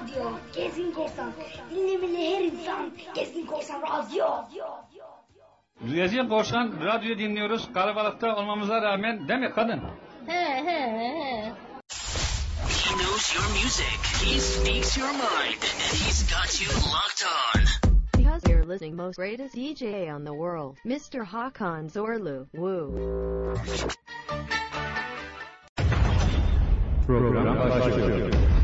Radyo Gezgin Korsan Dinlemeli her insan Gezgin Korsan Radyo Gezgin Korsan radyo dinliyoruz. Kalabalıkta olmamıza rağmen değil mi kadın? He he he. He knows your music. He speaks your mind. And he's got you locked on. Because you're listening most greatest DJ on the world, Mr. Hakan Zorlu. Woo. Program başlıyor.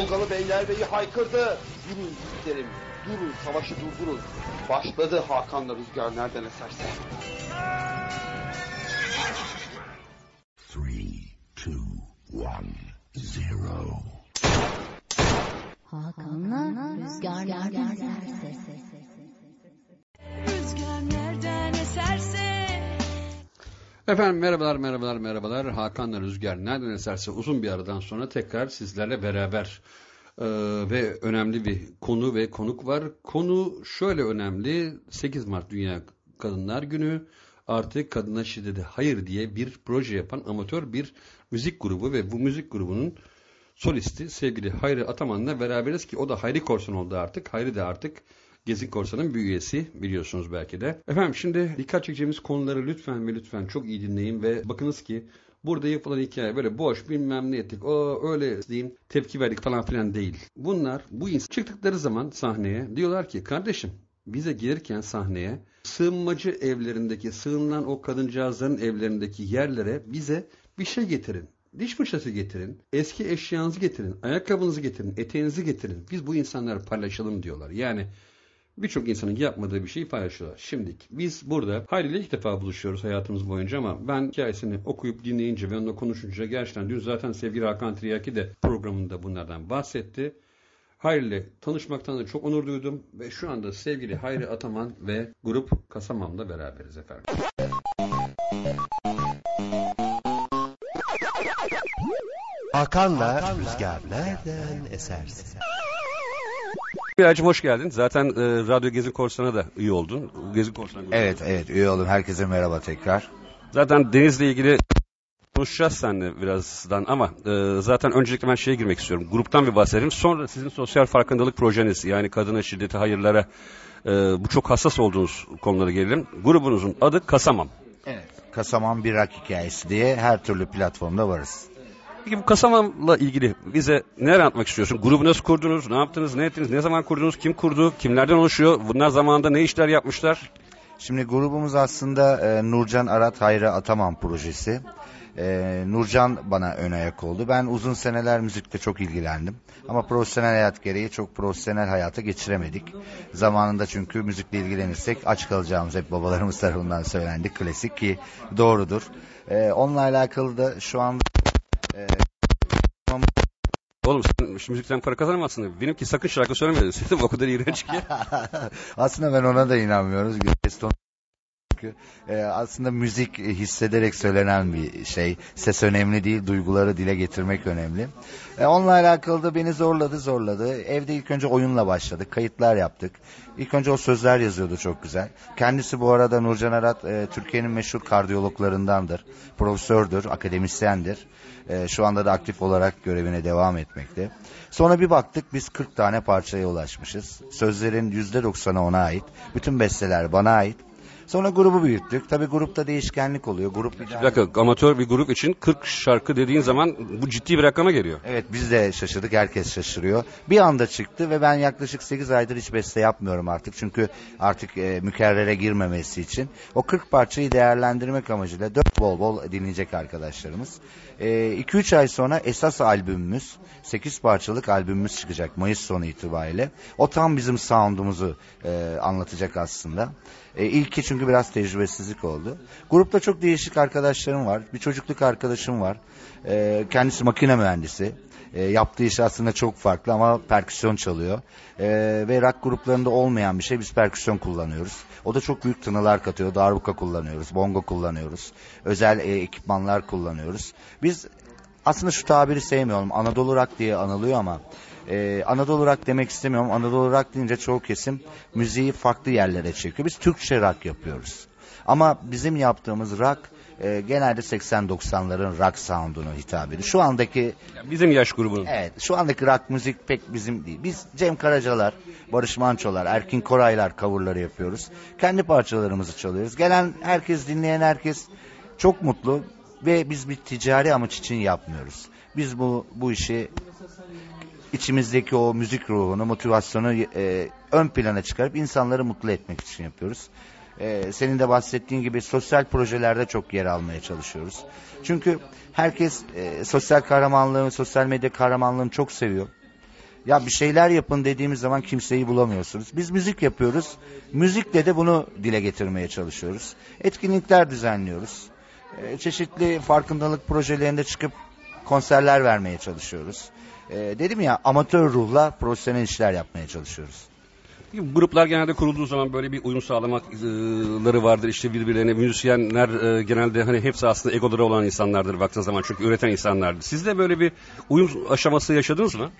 Akdolgalı Beylerbeyi haykırdı. Yürüyün yiğitlerim, durun, savaşı durdurun. Başladı Hakan'la rüzgar nereden eserse. Three, two, one, zero. Hakan'la rüzgar nereden eserse. Rüzgar nereden eserse Efendim merhabalar merhabalar merhabalar. Hakan'la Rüzgar nereden eserse uzun bir aradan sonra tekrar sizlerle beraber Ee, ve önemli bir konu ve konuk var. Konu şöyle önemli. 8 Mart Dünya Kadınlar Günü artık kadına şiddete hayır diye bir proje yapan amatör bir müzik grubu ve bu müzik grubunun solisti sevgili Hayri Ataman'la beraberiz ki o da Hayri Korsan oldu artık. Hayri de artık Gezi Korsan'ın bir üyesi biliyorsunuz belki de. Efendim şimdi dikkat çekeceğimiz konuları lütfen ve lütfen çok iyi dinleyin ve bakınız ki burada yapılan hikaye böyle boş bilmem ne ettik o öyle diyeyim tepki verdik falan filan değil. Bunlar bu insan çıktıkları zaman sahneye diyorlar ki kardeşim bize gelirken sahneye sığınmacı evlerindeki sığınılan o kadıncağızların evlerindeki yerlere bize bir şey getirin. Diş fırçası getirin, eski eşyanızı getirin, ayakkabınızı getirin, eteğinizi getirin. Biz bu insanları paylaşalım diyorlar. Yani birçok insanın yapmadığı bir şeyi paylaşıyorlar. Şimdi biz burada Hayri ile ilk defa buluşuyoruz hayatımız boyunca ama ben hikayesini okuyup dinleyince ve onunla konuşunca gerçekten dün zaten sevgili Hakan Triyaki de programında bunlardan bahsetti. Hayri ile tanışmaktan da çok onur duydum ve şu anda sevgili Hayri Ataman ve grup Kasamam'la beraberiz efendim. Hakan'la Rüzgar nereden eserse. Biracım hoş geldin. Zaten e, Radyo Gezi Korsan'a da üye oldun. Gezi Korsan'a Evet evet üye oldum. Herkese merhaba tekrar. Zaten Deniz'le ilgili konuşacağız seninle birazdan ama e, zaten öncelikle ben şeye girmek istiyorum. Gruptan bir bahsedelim. Sonra sizin sosyal farkındalık projeniz yani kadına şiddeti hayırlara e, bu çok hassas olduğunuz konulara gelelim. Grubunuzun adı Kasamam. Evet. Kasaman bir rak hikayesi diye her türlü platformda varız. Peki bu Kasamam'la ilgili bize neler anlatmak istiyorsun? Grubu nasıl kurdunuz? Ne yaptınız? Ne ettiniz? Ne zaman kurdunuz? Kim kurdu? Kimlerden oluşuyor? Bunlar zamanında ne işler yapmışlar? Şimdi grubumuz aslında e, Nurcan Arat Hayri Ataman projesi. E, Nurcan bana ön ayak oldu. Ben uzun seneler müzikte çok ilgilendim. Ama profesyonel hayat gereği çok profesyonel hayata geçiremedik. Zamanında çünkü müzikle ilgilenirsek aç kalacağımız hep babalarımız tarafından söylendi. Klasik ki doğrudur. E, onunla alakalı da şu anda e, Oğlum sen şu müzikten para kazanamazsın. Benimki sakın şarkı söyleme. Sesim o kadar iğrenç ki. aslında ben ona da inanmıyoruz. Keston çünkü e, aslında müzik hissederek söylenen bir şey. Ses önemli değil, duyguları dile getirmek önemli. E, onunla alakalı da beni zorladı, zorladı. Evde ilk önce oyunla başladık, kayıtlar yaptık. İlk önce o sözler yazıyordu çok güzel. Kendisi bu arada Nurcan Arat e, Türkiye'nin meşhur kardiyologlarındandır. Profesördür, akademisyendir. E, şu anda da aktif olarak görevine devam etmekte. Sonra bir baktık biz 40 tane parçaya ulaşmışız. Sözlerin %90'ı ona ait. Bütün besteler bana ait. Sonra grubu büyüttük. Tabi grupta değişkenlik oluyor. Grup Bir dakika amatör bir grup için 40 şarkı dediğin zaman bu ciddi bir rakama geliyor. Evet biz de şaşırdık. Herkes şaşırıyor. Bir anda çıktı ve ben yaklaşık 8 aydır hiç beste yapmıyorum artık. Çünkü artık e, mükerrere girmemesi için. O 40 parçayı değerlendirmek amacıyla 4 bol bol dinleyecek arkadaşlarımız. 2-3 ay sonra esas albümümüz 8 parçalık albümümüz çıkacak Mayıs sonu itibariyle. O tam bizim sound'umuzu e, anlatacak aslında. E, ilki çünkü biraz tecrübesizlik oldu. Grupta çok değişik arkadaşlarım var. Bir çocukluk arkadaşım var. E, kendisi makine mühendisi. E, yaptığı iş aslında çok farklı ama perküsyon çalıyor. E, ve rock gruplarında olmayan bir şey biz perküsyon kullanıyoruz. O da çok büyük tınılar katıyor. Darbuka kullanıyoruz, bongo kullanıyoruz. Özel e, ekipmanlar kullanıyoruz. Biz aslında şu tabiri sevmiyorum. Anadolu rock diye anılıyor ama e, Anadolu rock demek istemiyorum. Anadolu rock deyince çoğu kesim müziği farklı yerlere çekiyor. Biz Türkçe rock yapıyoruz. Ama bizim yaptığımız rock e, genelde 80-90'ların rock sound'una hitap ediyor. Şu andaki Bizim yaş grubunun. Evet, şu andaki rock müzik pek bizim değil. Biz Cem Karacalar, Barış Manço'lar, Erkin Koraylar coverları yapıyoruz. Kendi parçalarımızı çalıyoruz. Gelen herkes, dinleyen herkes çok mutlu ve biz bir ticari amaç için yapmıyoruz. Biz bu bu işi içimizdeki o müzik ruhunu, motivasyonu e, ön plana çıkarıp insanları mutlu etmek için yapıyoruz. E, senin de bahsettiğin gibi sosyal projelerde çok yer almaya çalışıyoruz. Çünkü herkes e, sosyal kahramanlığı, sosyal medya kahramanlığını çok seviyor. Ya bir şeyler yapın dediğimiz zaman kimseyi bulamıyorsunuz. Biz müzik yapıyoruz. Müzikle de bunu dile getirmeye çalışıyoruz. Etkinlikler düzenliyoruz. E, çeşitli farkındalık projelerinde çıkıp konserler vermeye çalışıyoruz. E, dedim ya amatör ruhla profesyonel işler yapmaya çalışıyoruz. Gruplar genelde kurulduğu zaman böyle bir uyum sağlamakları vardır. İşte birbirlerine müzisyenler e, genelde hani hepsi aslında egoları olan insanlardır baktığın zaman çünkü üreten insanlardır. Siz de böyle bir uyum aşaması yaşadınız mı?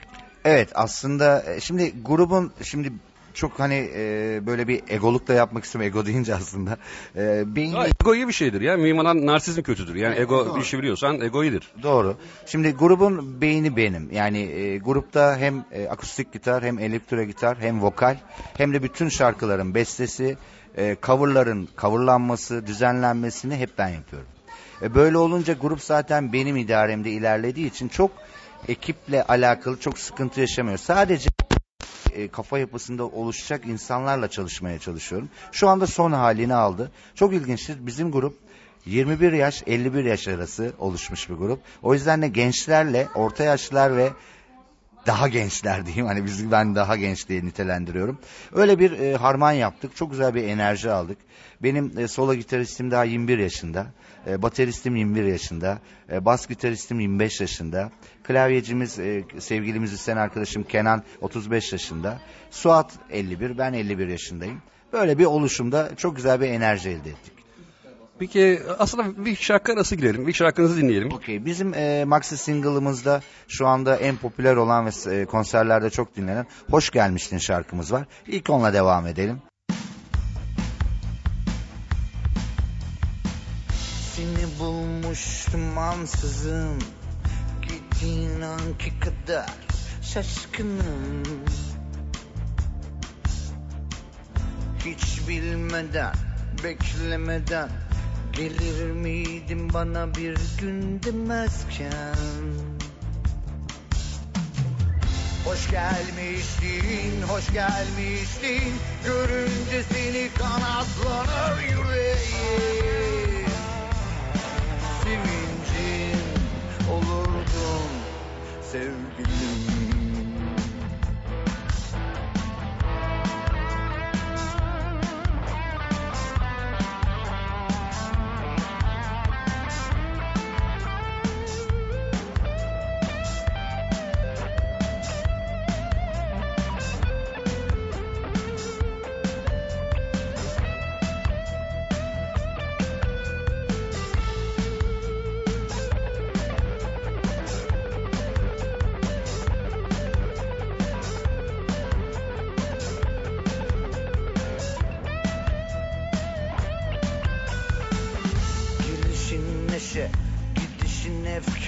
Evet aslında e, şimdi grubun şimdi çok hani e, böyle bir egoluk da yapmak istemiyorum. Ego deyince aslında. E, beyin Ya, ego iyi bir şeydir ya. Mühim narsizm kötüdür. Yani ego doğru. bir işi biliyorsan ego iyidir. Doğru. Şimdi grubun beyni benim. Yani e, grupta hem e, akustik gitar hem elektro gitar hem vokal hem de bütün şarkıların bestesi, e, coverların coverlanması, düzenlenmesini hep ben yapıyorum. E, böyle olunca grup zaten benim idaremde ilerlediği için çok ekiple alakalı çok sıkıntı yaşamıyor. Sadece e, kafa yapısında oluşacak insanlarla çalışmaya çalışıyorum. Şu anda son halini aldı. Çok ilginçtir. Bizim grup 21 yaş 51 yaş arası oluşmuş bir grup. O yüzden de gençlerle orta yaşlılar ve daha gençler diyeyim hani biz ben daha genç diye nitelendiriyorum. Öyle bir e, harman yaptık. Çok güzel bir enerji aldık. Benim e, solo gitaristim daha 21 yaşında. E, bateristim 21 yaşında. E, bas gitaristim 25 yaşında. Klavyecimiz e, sevgili müzisyen arkadaşım Kenan 35 yaşında. Suat 51 ben 51 yaşındayım. Böyle bir oluşumda çok güzel bir enerji elde ettik. Peki aslında bir şarkı arası girelim. Bir şarkınızı dinleyelim. Okey. Bizim e, maxi single'ımızda şu anda en popüler olan ve e, konserlerde çok dinlenen Hoş Gelmiştin şarkımız var. İlk onunla devam edelim. Seni bulmuştum ansızın Gittiğin anki kadar şaşkınım Hiç bilmeden, beklemeden Gelir miydin bana bir gün demezken? Hoş gelmiştin, hoş gelmiştin. Görünce seni kanatlanır yüreğim. Sevincin olurdun sevgilim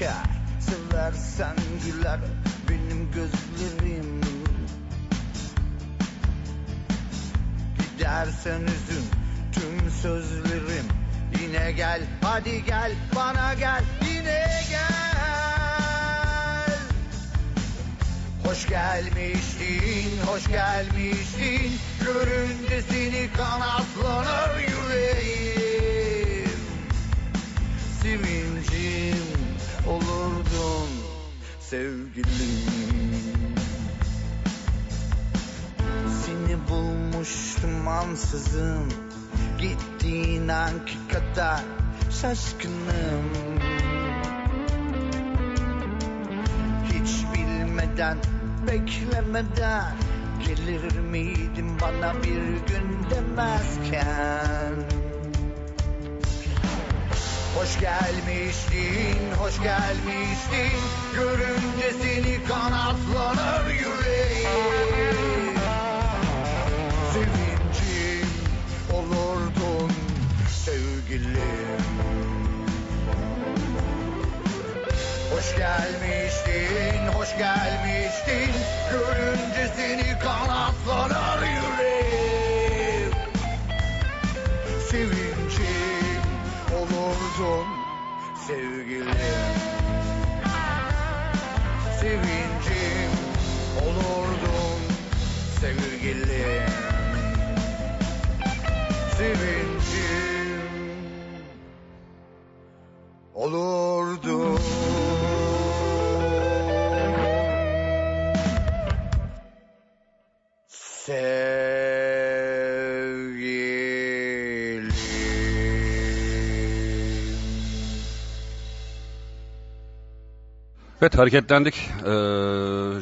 efkar Seversen güler benim gözlerim. Gidersen üzün tüm sözlerim. Yine gel hadi gel bana gel yine gel. Hoş gelmiştin, hoş gelmiştin. Görünce seni kanatlanır yüreğim. Sevincim olurdun sevgilim. Seni bulmuştum ansızın Gittiğin anki kadar şaşkınım. Hiç bilmeden, beklemeden Gelir miydin bana bir gün demezken Hoş gelmiştin, hoş gelmiştin. Görünce seni kanatlanır yüreğim. Sevincim olurdun sevgilim. Hoş gelmiştin, hoş gelmiştin. Görünce seni kanatlanır sevgilim Sevincim olurdun sevgilim Evet hareketlendik. Ee,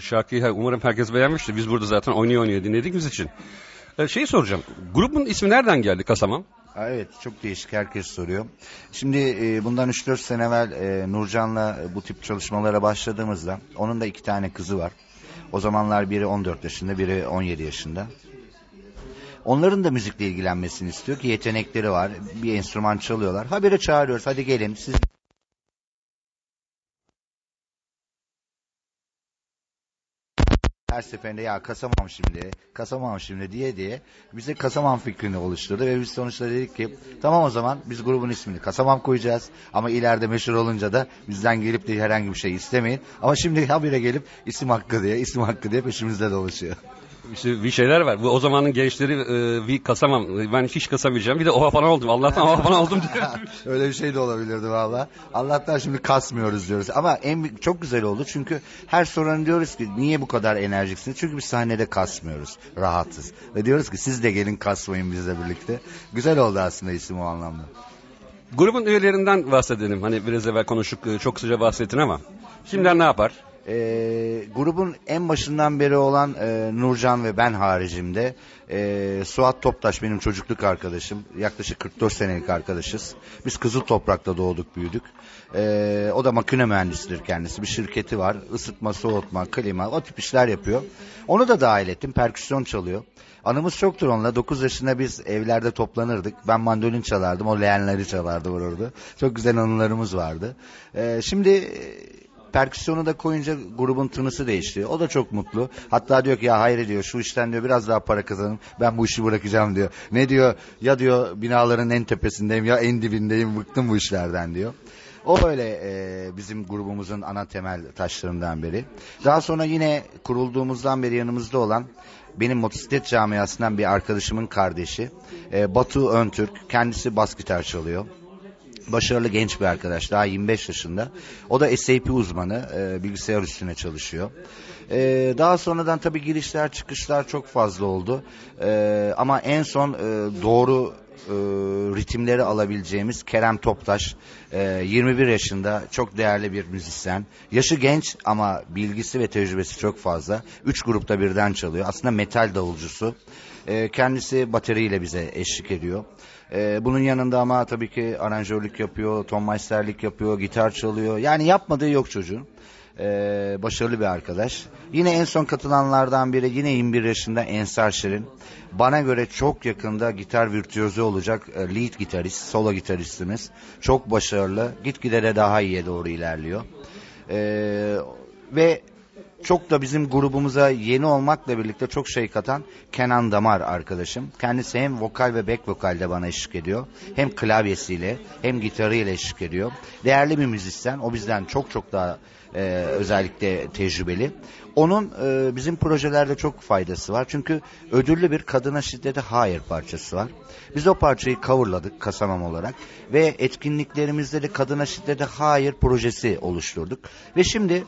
şarkıyı umarım herkes beğenmiştir. Biz burada zaten oynuyor oynuyor dinlediğimiz için. Ee, şeyi soracağım. Grubun ismi nereden geldi Kasamam? Evet çok değişik herkes soruyor. Şimdi e, bundan 3-4 sene evvel e, Nurcan'la e, bu tip çalışmalara başladığımızda onun da iki tane kızı var. O zamanlar biri 14 yaşında biri 17 yaşında. Onların da müzikle ilgilenmesini istiyor ki yetenekleri var. Bir enstrüman çalıyorlar. Habire çağırıyoruz hadi gelin siz her seferinde ya kasamam şimdi, kasamam şimdi diye diye bize kasamam fikrini oluşturdu ve biz sonuçta dedik ki tamam o zaman biz grubun ismini kasamam koyacağız ama ileride meşhur olunca da bizden gelip de herhangi bir şey istemeyin. Ama şimdi habire gelip isim hakkı diye, isim hakkı diye peşimizde dolaşıyor. İşte bir şeyler var. Bu o zamanın gençleri e, bir kasamam. Ben hiç kasamayacağım. Bir de oha falan oldum. Allah'tan oha falan oldum diyor. Öyle bir şey de olabilirdi valla. Allah'tan şimdi kasmıyoruz diyoruz. Ama en çok güzel oldu çünkü her soran diyoruz ki niye bu kadar enerjiksiniz? Çünkü biz sahnede kasmıyoruz. Rahatız. Ve diyoruz ki siz de gelin kasmayın bizle birlikte. Güzel oldu aslında isim o anlamda. Grubun üyelerinden bahsedelim. Hani biraz evvel konuştuk. e, Çok sıca bahsettin ama. Şimdiden ne yapar? Ee, grubun en başından beri olan e, Nurcan ve ben haricimde e, Suat Toptaş benim çocukluk arkadaşım. Yaklaşık 44 senelik arkadaşız. Biz Kızıl Toprak'ta doğduk büyüdük. Ee, o da makine mühendisidir kendisi. Bir şirketi var. Isıtma, soğutma, klima o tip işler yapıyor. Onu da dahil ettim. Perküsyon çalıyor. Anımız çoktur onunla. 9 yaşında biz evlerde toplanırdık. Ben mandolin çalardım. O leğenleri çalardı vururdu. Çok güzel anılarımız vardı. Ee, şimdi e, perküsyonu da koyunca grubun tınısı değişti. O da çok mutlu. Hatta diyor ki ya hayır diyor şu işten diyor biraz daha para kazanın. Ben bu işi bırakacağım diyor. Ne diyor ya diyor binaların en tepesindeyim ya en dibindeyim bıktım bu işlerden diyor. O böyle e, bizim grubumuzun ana temel taşlarından biri. Daha sonra yine kurulduğumuzdan beri yanımızda olan benim motosiklet camiasından bir arkadaşımın kardeşi e, Batu Öntürk. Kendisi bas gitar çalıyor başarılı genç bir arkadaş daha 25 yaşında. O da SAP uzmanı e, bilgisayar üstüne çalışıyor. E, daha sonradan tabii girişler çıkışlar çok fazla oldu. E, ama en son e, doğru e, ritimleri alabileceğimiz Kerem Toptaş e, 21 yaşında çok değerli bir müzisyen. Yaşı genç ama bilgisi ve tecrübesi çok fazla. Üç grupta birden çalıyor. Aslında metal davulcusu. E, kendisi bateriyle bize eşlik ediyor. Ee, bunun yanında ama tabii ki aranjörlük yapıyor, tonmeisterlik yapıyor, gitar çalıyor. Yani yapmadığı yok çocuğun. Ee, başarılı bir arkadaş. Yine en son katılanlardan biri yine 21 yaşında Ensar Şirin. Bana göre çok yakında gitar virtüözü olacak e, lead gitarist, solo gitaristimiz. Çok başarılı. Gitgide de daha iyiye doğru ilerliyor. Ee, ve çok da bizim grubumuza yeni olmakla birlikte çok şey katan Kenan Damar arkadaşım. Kendisi hem vokal ve back vokalde bana eşlik ediyor. Hem klavyesiyle hem gitarıyla eşlik ediyor. Değerli bir müzisyen. O bizden çok çok daha e, özellikle tecrübeli. Onun e, bizim projelerde çok faydası var. Çünkü ödüllü bir kadına şiddete hayır parçası var. Biz o parçayı coverladık kasamam olarak ve etkinliklerimizde de kadına şiddete hayır projesi oluşturduk. Ve şimdi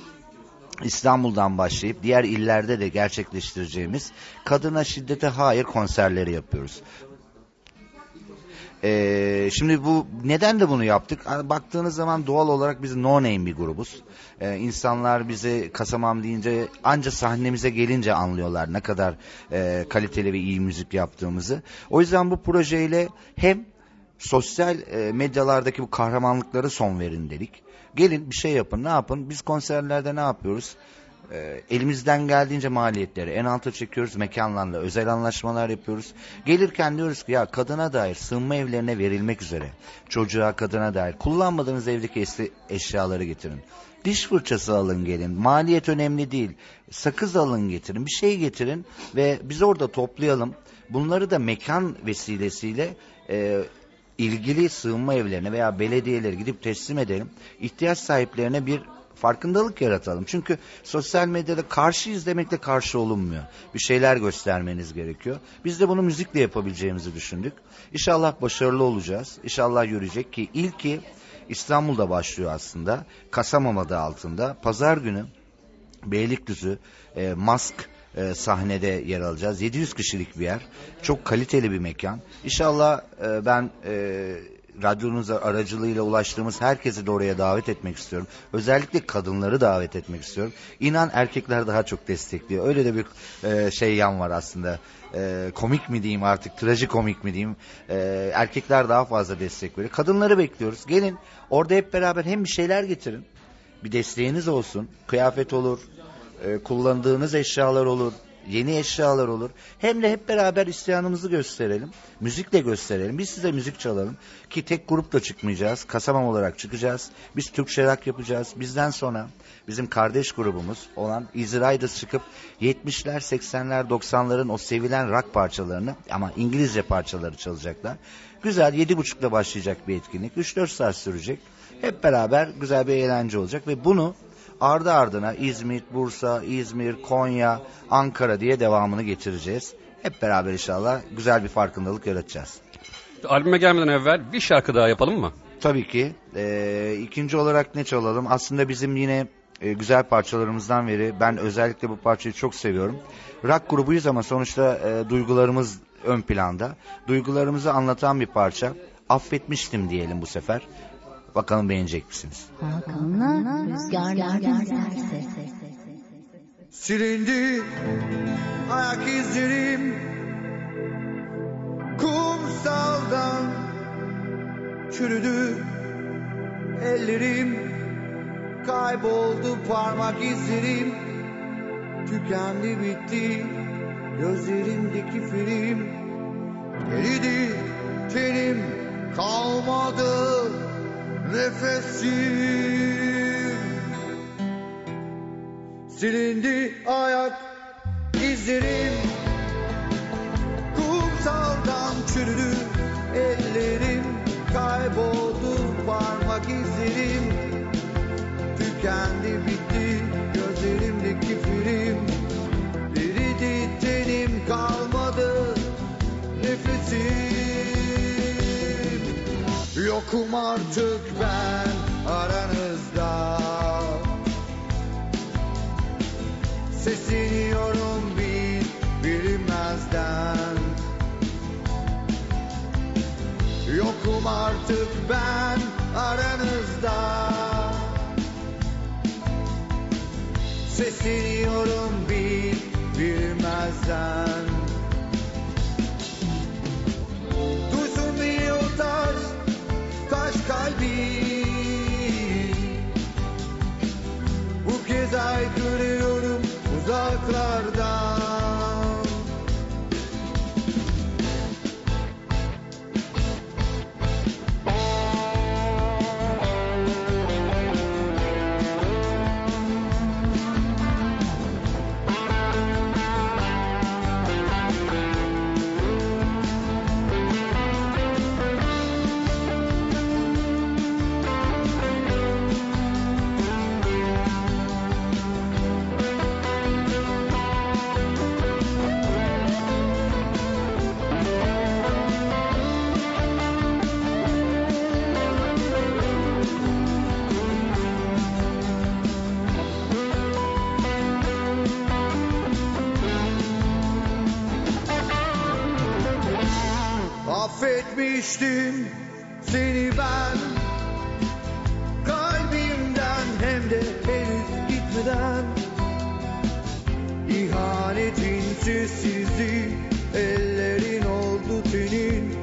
İstanbul'dan başlayıp diğer illerde de gerçekleştireceğimiz kadına şiddete hayır konserleri yapıyoruz. Ee, şimdi bu neden de bunu yaptık? Baktığınız zaman doğal olarak biz no name bir grubuz. Ee, insanlar bizi kasamam deyince anca sahnemize gelince anlıyorlar ne kadar e, kaliteli ve iyi müzik yaptığımızı. O yüzden bu projeyle hem sosyal e, medyalardaki bu kahramanlıkları son verin dedik. Gelin bir şey yapın ne yapın biz konserlerde ne yapıyoruz? E, elimizden geldiğince maliyetleri en alta çekiyoruz mekanlarla özel anlaşmalar yapıyoruz. Gelirken diyoruz ki ya kadına dair sığınma evlerine verilmek üzere çocuğa kadına dair kullanmadığınız evdeki eşyaları getirin. Diş fırçası alın gelin. Maliyet önemli değil. Sakız alın getirin. Bir şey getirin ve biz orada toplayalım. Bunları da mekan vesilesiyle e, ilgili sığınma evlerine veya belediyelere gidip teslim edelim. İhtiyaç sahiplerine bir farkındalık yaratalım. Çünkü sosyal medyada karşı izlemekle karşı olunmuyor. Bir şeyler göstermeniz gerekiyor. Biz de bunu müzikle yapabileceğimizi düşündük. İnşallah başarılı olacağız. İnşallah yürüyecek ki ilki İstanbul'da başlıyor aslında. Kasamam adı altında. Pazar günü Beylikdüzü e, Mask e, sahnede yer alacağız. 700 kişilik bir yer. Çok kaliteli bir mekan. İnşallah e, ben e, radyonuz aracılığıyla ulaştığımız herkesi de oraya davet etmek istiyorum. Özellikle kadınları davet etmek istiyorum. İnan erkekler daha çok destekliyor. Öyle de bir e, şey yan var aslında. E, komik mi diyeyim artık, trajikomik mi diyeyim. E, erkekler daha fazla destek veriyor. Kadınları bekliyoruz. Gelin orada hep beraber hem bir şeyler getirin. Bir desteğiniz olsun. Kıyafet olur, e, kullandığınız eşyalar olur, yeni eşyalar olur. Hem de hep beraber isyanımızı gösterelim. Müzikle gösterelim. Biz size müzik çalalım. Ki tek grupla çıkmayacağız. Kasamam olarak çıkacağız. Biz Türkçe rock yapacağız. Bizden sonra bizim kardeş grubumuz olan Easy Riders çıkıp 70'ler, 80'ler, 90'ların o sevilen rock parçalarını ama İngilizce parçaları çalacaklar. Güzel 7.30'da başlayacak bir etkinlik. 3-4 saat sürecek. Hep beraber güzel bir eğlence olacak ve bunu ardı ardına İzmir, Bursa, İzmir, Konya, Ankara diye devamını getireceğiz. Hep beraber inşallah güzel bir farkındalık yaratacağız. Albüme gelmeden evvel bir şarkı daha yapalım mı? Tabii ki. Ee, ikinci olarak ne çalalım? Aslında bizim yine e, güzel parçalarımızdan biri. Ben özellikle bu parçayı çok seviyorum. Rock grubuyuz ama sonuçta e, duygularımız ön planda. Duygularımızı anlatan bir parça. Affetmiştim diyelim bu sefer. Bakalım beğenecek misiniz? Hakan'la rüzgarlardan eserse. Silindi ayak izlerim Kumsaldan çürüdü ellerim Kayboldu parmak izlerim Tükendi bitti gözlerimdeki film Eridi tenim kalmadı nefesim Silindi ayak izlerim. Kumsaldan çürüdü ellerim. Kayboldu parmak izlerim. Tükendi bitti gözlerimdeki film Eridi tenim kalmadı nefesim. Yokum artık ben aranızda. Sesleniyorum bir bilinmezden. Yokum artık ben aranızda. Sesleniyorum bir bilinmezden taş kalbi. Bu kez aykırıyorum uzaklardan Sevmiştim seni ben. Kalbimden hem de henüz gitmeden. İhanetin sessizliği Ellerin oldu tenin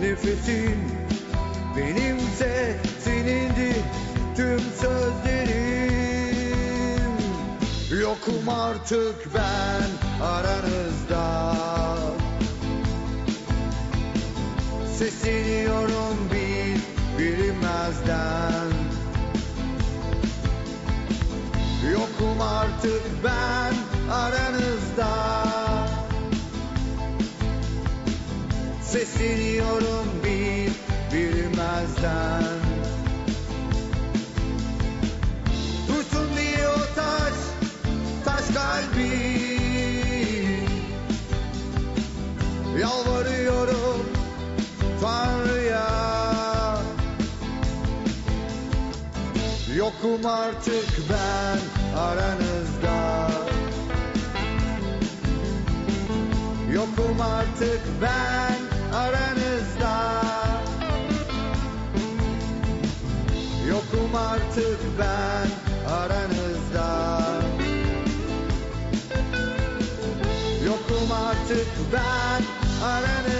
Nefesin benimse senindi Tüm sözlerim. Yokum artık ben. Artık ben aranızda. Sesleniyorum bir bilinmezden Duysun diye o taş, taş kalbi. Yalvarıyorum Tanrı'ya. Yokum artık ben aranızda Yokum artık ben aranızda. Yokum artık ben aranızda. Yokum artık ben aranızda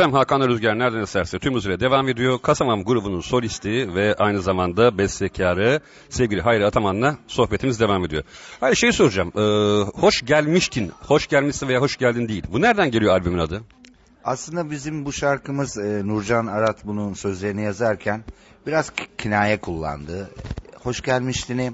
Efendim Hakan Rüzgar nereden eserse tüm hızıyla devam ediyor. Kasamam grubunun solisti ve aynı zamanda bestekarı sevgili Hayri Ataman'la sohbetimiz devam ediyor. Hayır şey soracağım. Ee, hoş gelmiştin. Hoş gelmişsin veya hoş geldin değil. Bu nereden geliyor albümün adı? Aslında bizim bu şarkımız e, Nurcan Arat bunun sözlerini yazarken biraz kinaye kullandı. Hoş gelmiştini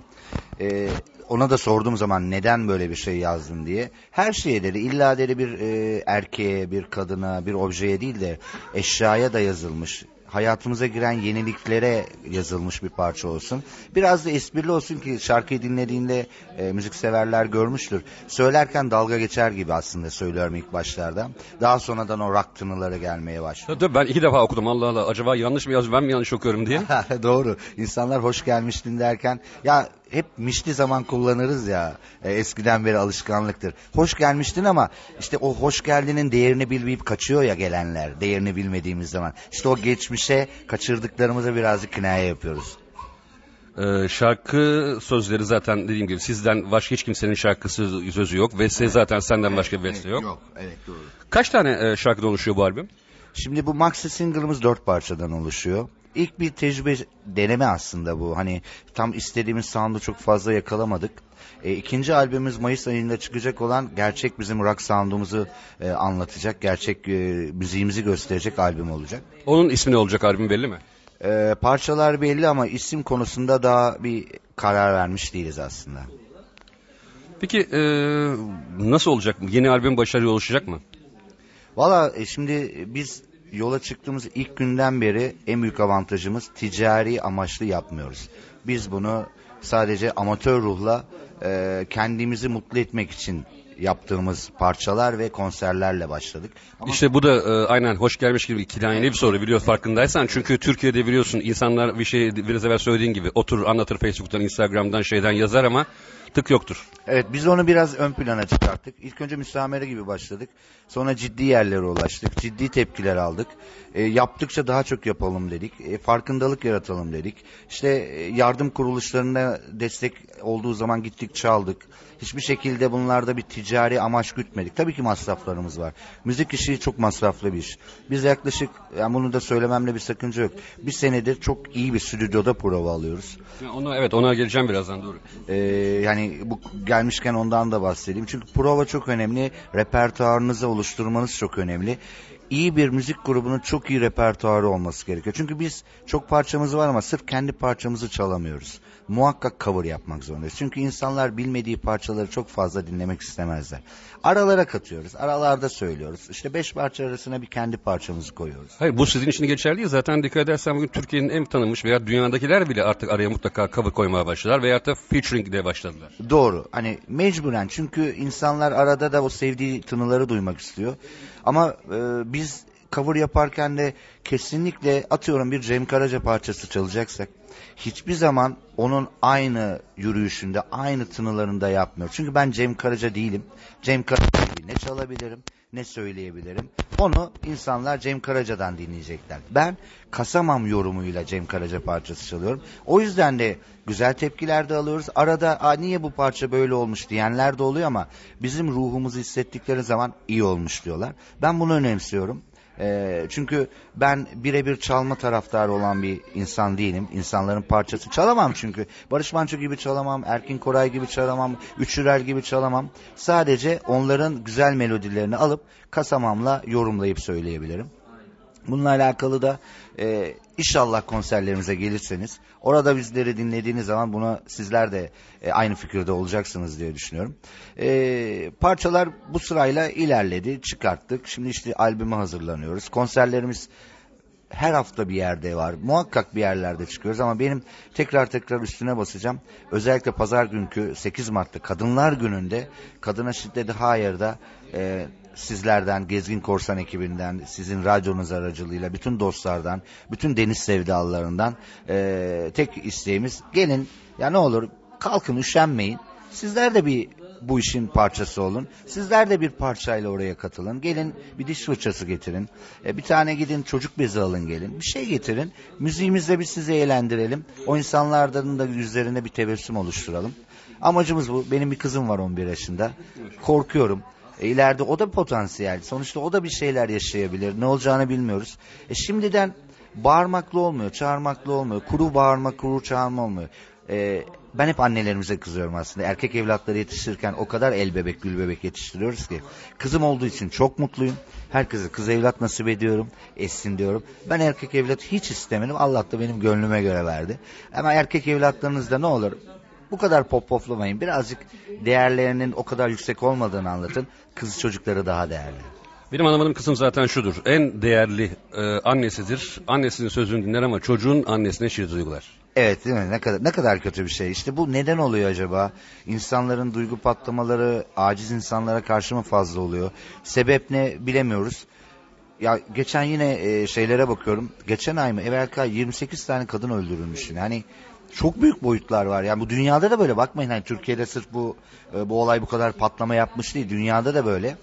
e, ona da sorduğum zaman neden böyle bir şey yazdın diye. Her şeye dedi illa dedi bir e, erkeğe, bir kadına, bir objeye değil de eşyaya da yazılmış. Hayatımıza giren yeniliklere yazılmış bir parça olsun. Biraz da esprili olsun ki şarkıyı dinlediğinde e, müzikseverler görmüştür. Söylerken dalga geçer gibi aslında söylüyorum ilk başlarda. Daha sonradan o rock tınıları gelmeye başlıyor. Tabii ben iki defa okudum Allah Allah. Acaba yanlış mı yazdım ben mi yanlış okuyorum diye. Doğru. İnsanlar hoş gelmiştin derken ya hep mişli zaman kullanırız ya. E, eskiden beri alışkanlıktır. Hoş gelmiştin ama işte o hoş geldinin değerini bilmeyip kaçıyor ya gelenler. Değerini bilmediğimiz zaman. İşte o geçmişe kaçırdıklarımıza birazcık kinaye yapıyoruz. Ee, şarkı sözleri zaten dediğim gibi sizden başka hiç kimsenin şarkısı sözü yok. Beste zaten senden başka bir beste yok. Yok. Evet doğru. Kaç tane e, şarkıdan oluşuyor bu albüm? Şimdi bu maxi single'ımız dört parçadan oluşuyor. İlk bir tecrübe deneme aslında bu. Hani tam istediğimiz sound'u çok fazla yakalamadık. E, ikinci albümümüz Mayıs ayında çıkacak olan gerçek bizim rock sound'umuzu e, anlatacak, gerçek e, müziğimizi gösterecek albüm olacak. Onun ismi ne olacak albüm belli mi? E, parçalar belli ama isim konusunda daha bir karar vermiş değiliz aslında. Peki e, nasıl olacak? Yeni albüm başarıya ulaşacak mı? Valla e, şimdi biz yola çıktığımız ilk günden beri en büyük avantajımız ticari amaçlı yapmıyoruz. Biz bunu sadece amatör ruhla e, kendimizi mutlu etmek için yaptığımız parçalar ve konserlerle başladık. Ama İşte bu da e, aynen hoş gelmiş gibi kinayeli bir soru biliyor farkındaysan. Çünkü Türkiye'de biliyorsun insanlar bir şey biraz evvel söylediğin gibi oturur anlatır Facebook'tan, Instagram'dan şeyden yazar ama tık yoktur. Evet biz onu biraz ön plana çıkarttık. İlk önce müsamere gibi başladık. Sonra ciddi yerlere ulaştık. Ciddi tepkiler aldık. E, yaptıkça daha çok yapalım dedik. E, farkındalık yaratalım dedik. İşte e, yardım kuruluşlarına destek olduğu zaman gittik çaldık. Hiçbir şekilde bunlarda bir ticari amaç gütmedik. Tabii ki masraflarımız var. Müzik işi çok masraflı bir iş. Biz yaklaşık, yani bunu da söylememde bir sakınca yok. Bir senedir çok iyi bir stüdyoda prova alıyoruz. Ona evet ona geleceğim birazdan doğru. Ee, yani bu gelmişken ondan da bahsedeyim. Çünkü prova çok önemli. Repertuarınızı oluşturmanız çok önemli. İyi bir müzik grubunun çok iyi repertuarı olması gerekiyor. Çünkü biz çok parçamız var ama sırf kendi parçamızı çalamıyoruz. Muhakkak cover yapmak zorundayız. Çünkü insanlar bilmediği parçaları çok fazla dinlemek istemezler. Aralara katıyoruz. Aralarda söylüyoruz. İşte beş parça arasına bir kendi parçamızı koyuyoruz. Hayır bu sizin için geçerli değil. Zaten dikkat edersen bugün Türkiye'nin en tanınmış veya dünyadakiler bile artık araya mutlaka cover koymaya başladılar veya da featuring de başladılar. Doğru. Hani mecburen çünkü insanlar arada da o sevdiği tınıları duymak istiyor. Ama e, biz cover yaparken de kesinlikle atıyorum bir Cem Karaca parçası çalacaksak hiçbir zaman onun aynı yürüyüşünde, aynı tınılarında yapmıyor. Çünkü ben Cem Karaca değilim. Cem Karaca ne çalabilirim, ne söyleyebilirim. Onu insanlar Cem Karaca'dan dinleyecekler. Ben Kasamam yorumuyla Cem Karaca parçası çalıyorum. O yüzden de güzel tepkiler de alıyoruz. Arada Aa, niye bu parça böyle olmuş diyenler de oluyor ama bizim ruhumuzu hissettikleri zaman iyi olmuş diyorlar. Ben bunu önemsiyorum. Ee, çünkü ben birebir çalma taraftarı olan bir insan değilim. İnsanların parçası çalamam çünkü. Barış Manço gibi çalamam, Erkin Koray gibi çalamam, Üçürel gibi çalamam. Sadece onların güzel melodilerini alıp kasamamla yorumlayıp söyleyebilirim. Bununla alakalı da e, inşallah konserlerimize gelirseniz orada bizleri dinlediğiniz zaman buna sizler de e, aynı fikirde olacaksınız diye düşünüyorum. E, parçalar bu sırayla ilerledi, çıkarttık. Şimdi işte albüme hazırlanıyoruz. Konserlerimiz her hafta bir yerde var. Muhakkak bir yerlerde çıkıyoruz ama benim tekrar tekrar üstüne basacağım. Özellikle pazar günkü 8 Mart'ta Kadınlar Günü'nde Kadına Şiddeti Hayır'da e, sizlerden, Gezgin Korsan ekibinden, sizin radyonuz aracılığıyla, bütün dostlardan, bütün deniz sevdalılarından e, tek isteğimiz gelin ya ne olur kalkın üşenmeyin. Sizler de bir bu işin parçası olun. Sizler de bir parçayla oraya katılın. Gelin bir diş fırçası getirin. E, bir tane gidin çocuk bezi alın gelin. Bir şey getirin. Müziğimizle biz sizi eğlendirelim. O insanlardan da yüzlerine bir tebessüm oluşturalım. Amacımız bu. Benim bir kızım var 11 yaşında. Korkuyorum. E, ileride o da potansiyel. Sonuçta o da bir şeyler yaşayabilir. Ne olacağını bilmiyoruz. E, şimdiden bağırmakla olmuyor, çağırmakla olmuyor. Kuru bağırma, kuru çağırma olmuyor. E, ben hep annelerimize kızıyorum aslında. Erkek evlatları yetiştirirken o kadar el bebek gül bebek yetiştiriyoruz ki. Kızım olduğu için çok mutluyum. Herkese kız evlat nasip ediyorum. Etsin diyorum. Ben erkek evlat hiç istemedim. Allah da benim gönlüme göre verdi. Ama erkek evlatlarınızda ne olur? Bu kadar pop poplamayın. Birazcık değerlerinin o kadar yüksek olmadığını anlatın. Kız çocukları daha değerli. Benim anlamadığım kısım zaten şudur. En değerli e, annesidir. Annesinin sözünü dinler ama çocuğun annesine şiddet uygular. Evet değil mi? Ne kadar ne kadar kötü bir şey. İşte bu neden oluyor acaba? İnsanların duygu patlamaları aciz insanlara karşı mı fazla oluyor? Sebep ne bilemiyoruz. Ya geçen yine e, şeylere bakıyorum. Geçen ay mı? Evvelka 28 tane kadın öldürülmüş. Yani çok büyük boyutlar var. Yani bu dünyada da böyle bakmayın. Hani Türkiye'de sırf bu e, bu olay bu kadar patlama yapmış değil. Dünyada da böyle. E,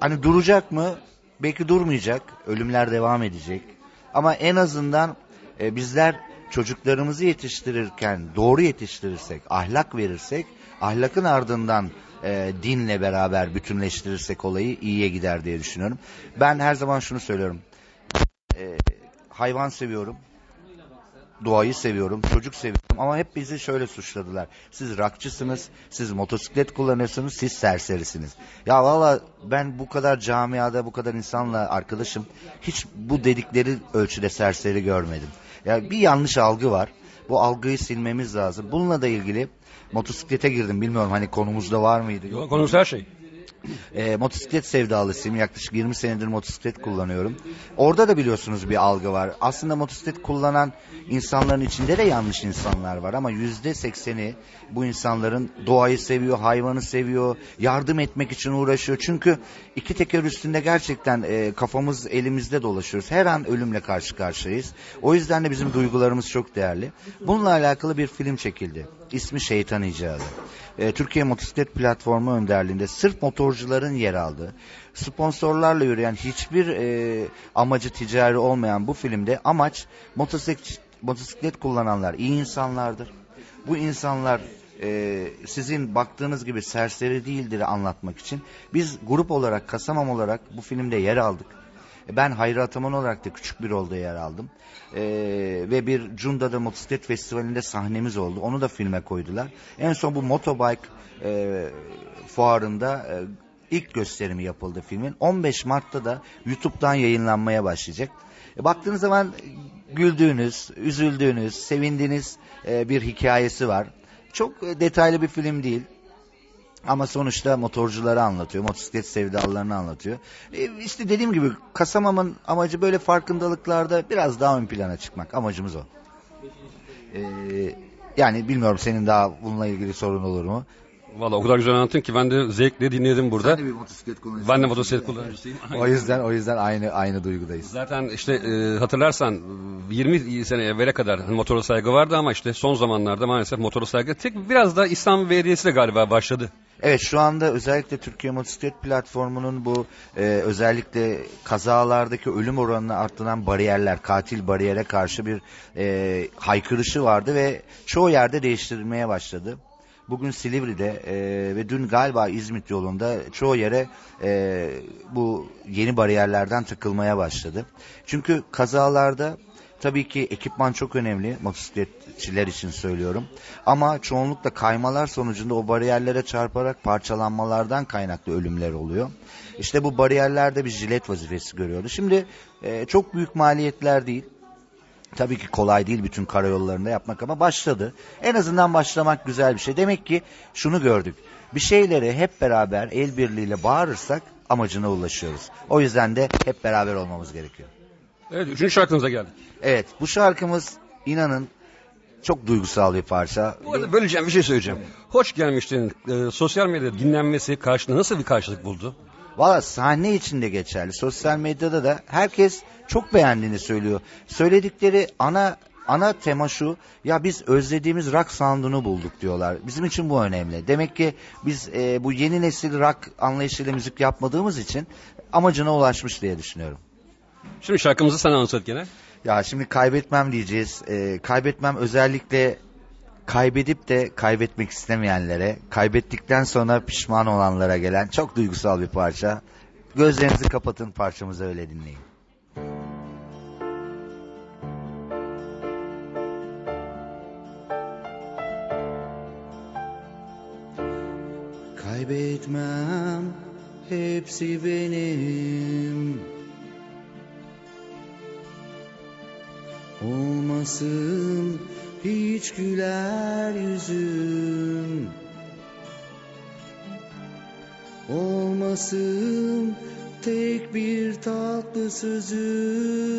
Hani duracak mı? Belki durmayacak. Ölümler devam edecek. Ama en azından e, bizler çocuklarımızı yetiştirirken doğru yetiştirirsek, ahlak verirsek, ahlakın ardından e, dinle beraber bütünleştirirsek olayı iyiye gider diye düşünüyorum. Ben her zaman şunu söylüyorum. E, hayvan seviyorum. Doğayı seviyorum, çocuk seviyorum ama hep bizi şöyle suçladılar. Siz rakçısınız, siz motosiklet kullanıyorsunuz, siz serserisiniz. Ya valla ben bu kadar camiada, bu kadar insanla arkadaşım hiç bu dedikleri ölçüde serseri görmedim. Ya bir yanlış algı var. Bu algıyı silmemiz lazım. Bununla da ilgili motosiklete girdim. Bilmiyorum hani konumuzda var mıydı? Yok, konumuz her şey. E, motosiklet sevdalısıyım. Yaklaşık 20 senedir motosiklet kullanıyorum. Orada da biliyorsunuz bir algı var. Aslında motosiklet kullanan insanların içinde de yanlış insanlar var ama yüzde sekseni bu insanların doğayı seviyor, hayvanı seviyor, yardım etmek için uğraşıyor. Çünkü iki teker üstünde gerçekten e, kafamız elimizde dolaşıyoruz. Her an ölümle karşı karşıyayız. O yüzden de bizim duygularımız çok değerli. Bununla alakalı bir film çekildi. İsmi Şeytan İcadı. E, Türkiye Motosiklet Platformu önderliğinde sırf motorcuların yer aldığı, sponsorlarla yürüyen hiçbir e, amacı ticari olmayan bu filmde amaç motosiklet, motosiklet kullananlar iyi insanlardır. Bu insanlar e, sizin baktığınız gibi serseri değildir anlatmak için biz grup olarak Kasamam olarak bu filmde yer aldık. Ben Hayri Ataman olarak da küçük bir rolde yer aldım. Ee, ve bir Cunda'da motosiklet festivalinde sahnemiz oldu. Onu da filme koydular. En son bu motobike e, fuarında e, ilk gösterimi yapıldı filmin. 15 Mart'ta da YouTube'dan yayınlanmaya başlayacak. E, baktığınız zaman güldüğünüz, üzüldüğünüz, sevindiğiniz e, bir hikayesi var. Çok e, detaylı bir film değil. Ama sonuçta motorcuları anlatıyor, motosiklet sevdalılarını anlatıyor. E işte dediğim gibi Kasamam'ın amacı böyle farkındalıklarda biraz daha ön plana çıkmak. Amacımız o. E, yani bilmiyorum senin daha bununla ilgili sorun olur mu? Valla o kadar güzel anlattın ki ben de zevkle dinledim burada. Sen de bir motosiklet kullanıcısın. Ben de motosiklet kullanıcısıyım. o yüzden o yüzden aynı aynı duygudayız. Zaten işte e, hatırlarsan 20 sene evvele kadar motora saygı vardı ama işte son zamanlarda maalesef motora saygı tek biraz da İslam veriyesi de galiba başladı. Evet şu anda özellikle Türkiye Motosiklet Platformu'nun bu e, özellikle kazalardaki ölüm oranını arttıran bariyerler, katil bariyere karşı bir e, haykırışı vardı ve çoğu yerde değiştirilmeye başladı. Bugün Silivri'de e, ve dün galiba İzmit yolunda çoğu yere e, bu yeni bariyerlerden takılmaya başladı. Çünkü kazalarda tabii ki ekipman çok önemli motosikletçiler için söylüyorum. Ama çoğunlukla kaymalar sonucunda o bariyerlere çarparak parçalanmalardan kaynaklı ölümler oluyor. İşte bu bariyerlerde bir jilet vazifesi görüyordu. Şimdi e, çok büyük maliyetler değil. Tabii ki kolay değil bütün karayollarında yapmak ama başladı. En azından başlamak güzel bir şey. Demek ki şunu gördük. Bir şeyleri hep beraber el birliğiyle bağırırsak amacına ulaşıyoruz. O yüzden de hep beraber olmamız gerekiyor. Evet üçüncü şarkımıza geldik. Evet bu şarkımız inanın çok duygusal bir parça. Bu arada böleceğim bir şey söyleyeceğim. Hoş gelmiştin. Ee, sosyal medyada dinlenmesi karşılığında nasıl bir karşılık buldu? Valla sahne içinde geçerli. Sosyal medyada da herkes çok beğendiğini söylüyor. Söyledikleri ana ana tema şu. Ya biz özlediğimiz rock sound'unu bulduk diyorlar. Bizim için bu önemli. Demek ki biz e, bu yeni nesil rock anlayışıyla müzik yapmadığımız için amacına ulaşmış diye düşünüyorum. Şimdi şarkımızı sen anlat gene. Ya şimdi kaybetmem diyeceğiz. Ee, kaybetmem özellikle kaybedip de kaybetmek istemeyenlere, kaybettikten sonra pişman olanlara gelen çok duygusal bir parça. Gözlerinizi kapatın parçamızı öyle dinleyin. Kaybetmem hepsi benim Olmasın hiç güler yüzüm. Olmasın tek bir tatlı sözüm.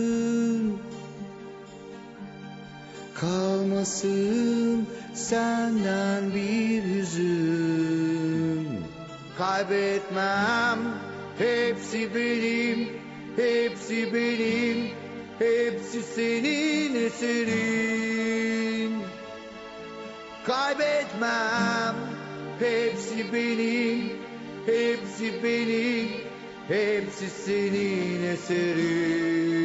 Kalmasın senden bir hüzün. Kaybetmem hepsi benim Hepsi benim Hepsi senin eserin. Kaybetmem. Hepsi benim. Hepsi benim. Hepsi senin eserin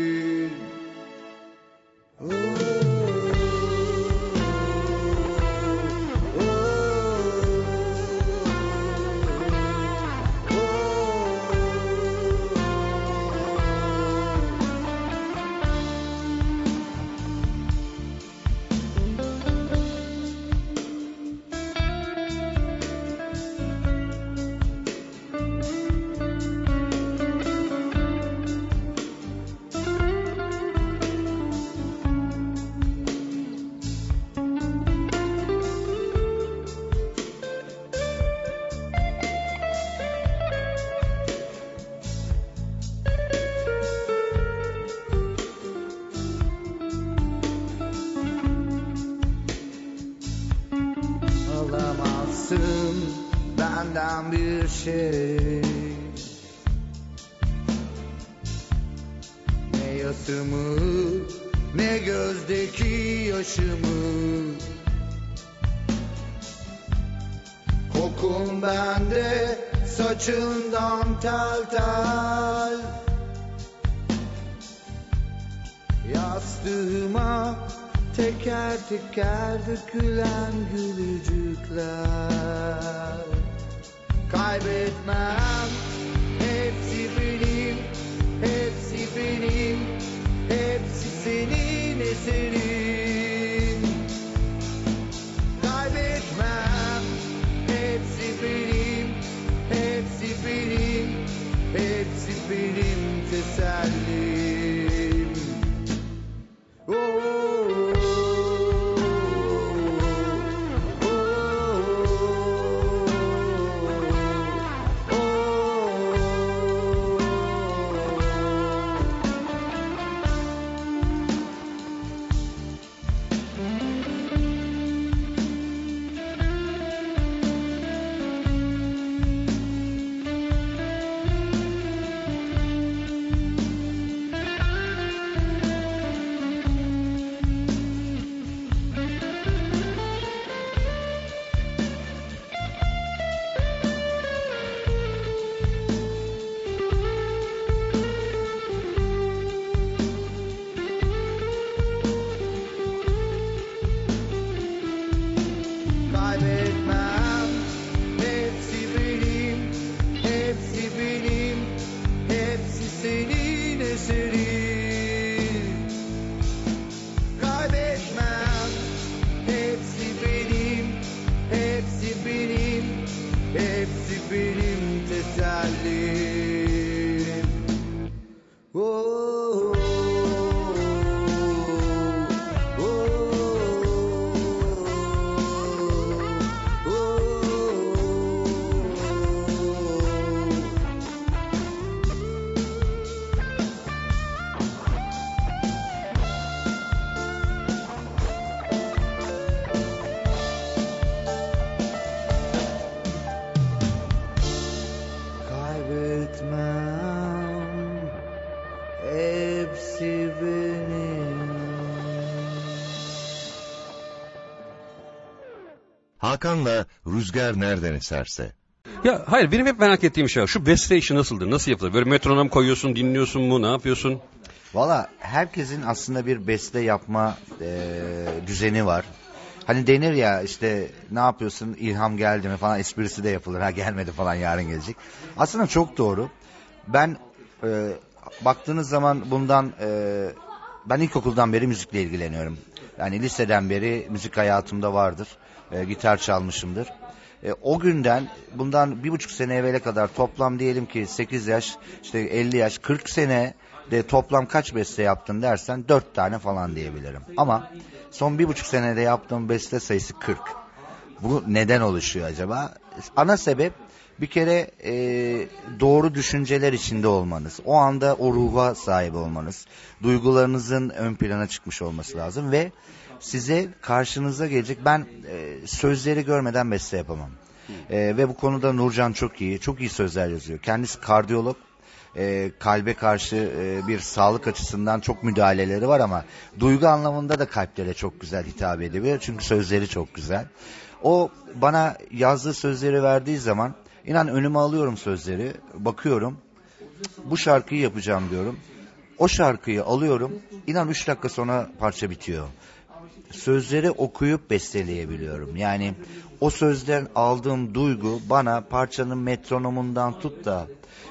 benden bir şey. Ne yasımı ne gözdeki yaşımı. Kokun bende saçından tel tel. Yastığıma teker teker dökülen gülücükler Kaybetmem. Hepsi benim, hepsi benim. Hepsi senin eserin Hakan'la Rüzgar nereden eserse. Ya hayır benim hep merak ettiğim şey var. Şu beste işi nasıldır? Nasıl yapılır? Böyle metronom koyuyorsun, dinliyorsun mu? Ne yapıyorsun? Valla herkesin aslında bir beste yapma e, düzeni var. Hani denir ya işte ne yapıyorsun ilham geldi mi falan esprisi de yapılır. Ha gelmedi falan yarın gelecek. Aslında çok doğru. Ben e, baktığınız zaman bundan e, ben ilkokuldan beri müzikle ilgileniyorum. Yani liseden beri müzik hayatımda vardır. E, gitar çalmışımdır. E, o günden bundan bir buçuk sene evvele kadar toplam diyelim ki 8 yaş işte 50 yaş 40 sene de toplam kaç beste yaptın dersen 4 tane falan diyebilirim. Ama son bir buçuk senede yaptığım beste sayısı 40. Bu neden oluşuyor acaba? Ana sebep bir kere e, doğru düşünceler içinde olmanız. O anda o ruha sahip olmanız. Duygularınızın ön plana çıkmış olması lazım ve size karşınıza gelecek ben e, sözleri görmeden beste yapamam. E, ve bu konuda Nurcan çok iyi. Çok iyi sözler yazıyor. Kendisi kardiyolog. E, kalbe karşı e, bir sağlık açısından çok müdahaleleri var ama duygu anlamında da kalplere çok güzel hitap ediyor. Çünkü sözleri çok güzel. O bana yazdığı sözleri verdiği zaman inan önüme alıyorum sözleri, bakıyorum. Bu şarkıyı yapacağım diyorum. O şarkıyı alıyorum. İnan 3 dakika sonra parça bitiyor. Sözleri okuyup besteleyebiliyorum. Yani o sözden aldığım duygu bana parçanın metronomundan tut da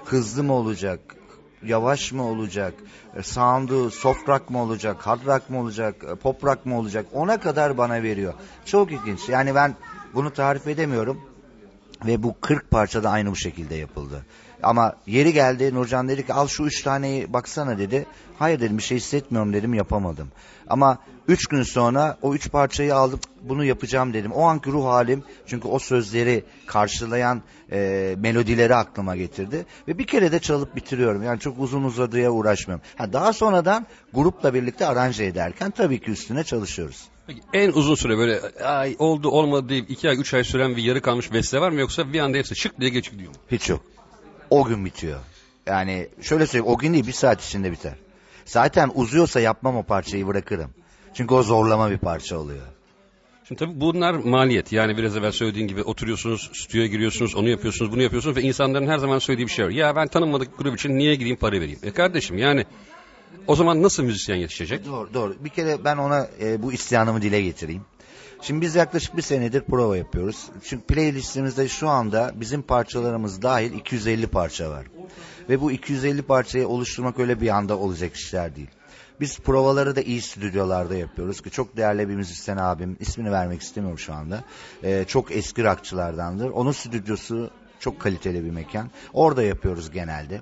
hızlı mı olacak, yavaş mı olacak, e, sound'u soft rock mı olacak, hard rock mı olacak, e, pop rock mı olacak ona kadar bana veriyor. Çok ilginç. Yani ben bunu tarif edemiyorum ve bu 40 parçada aynı bu şekilde yapıldı. Ama yeri geldi Nurcan dedi ki al şu üç taneyi baksana dedi. Hayır dedim bir şey hissetmiyorum dedim yapamadım. Ama üç gün sonra o üç parçayı aldım bunu yapacağım dedim. O anki ruh halim çünkü o sözleri karşılayan e, melodileri aklıma getirdi. Ve bir kere de çalıp bitiriyorum. Yani çok uzun uzadıya uğraşmıyorum. Ha, daha sonradan grupla birlikte aranje ederken tabii ki üstüne çalışıyoruz. Peki, en uzun süre böyle ay oldu olmadı deyip iki ay üç ay süren bir yarı kalmış beste var mı yoksa bir anda hepsi şık diye geçip gidiyor mu? Hiç yok. O gün bitiyor. Yani şöyle söyleyeyim o gün değil bir saat içinde biter. Zaten uzuyorsa yapmam o parçayı bırakırım. Çünkü o zorlama bir parça oluyor. Şimdi tabii bunlar maliyet. Yani biraz evvel söylediğin gibi oturuyorsunuz, stüdyoya giriyorsunuz, onu yapıyorsunuz, bunu yapıyorsunuz ve insanların her zaman söylediği bir şey var. Ya ben tanınmadık grup için niye gideyim para vereyim? E kardeşim yani o zaman nasıl müzisyen yetişecek? Doğru doğru. Bir kere ben ona e, bu isyanımı dile getireyim. Şimdi biz yaklaşık bir senedir prova yapıyoruz. Çünkü playlistimizde şu anda bizim parçalarımız dahil 250 parça var. Ve bu 250 parçayı oluşturmak öyle bir anda olacak işler değil. Biz provaları da iyi stüdyolarda yapıyoruz ki çok değerli bir müzisyen abim ismini vermek istemiyorum şu anda. Ee, çok eski rockçılardandır. Onun stüdyosu çok kaliteli bir mekan. Orada yapıyoruz genelde.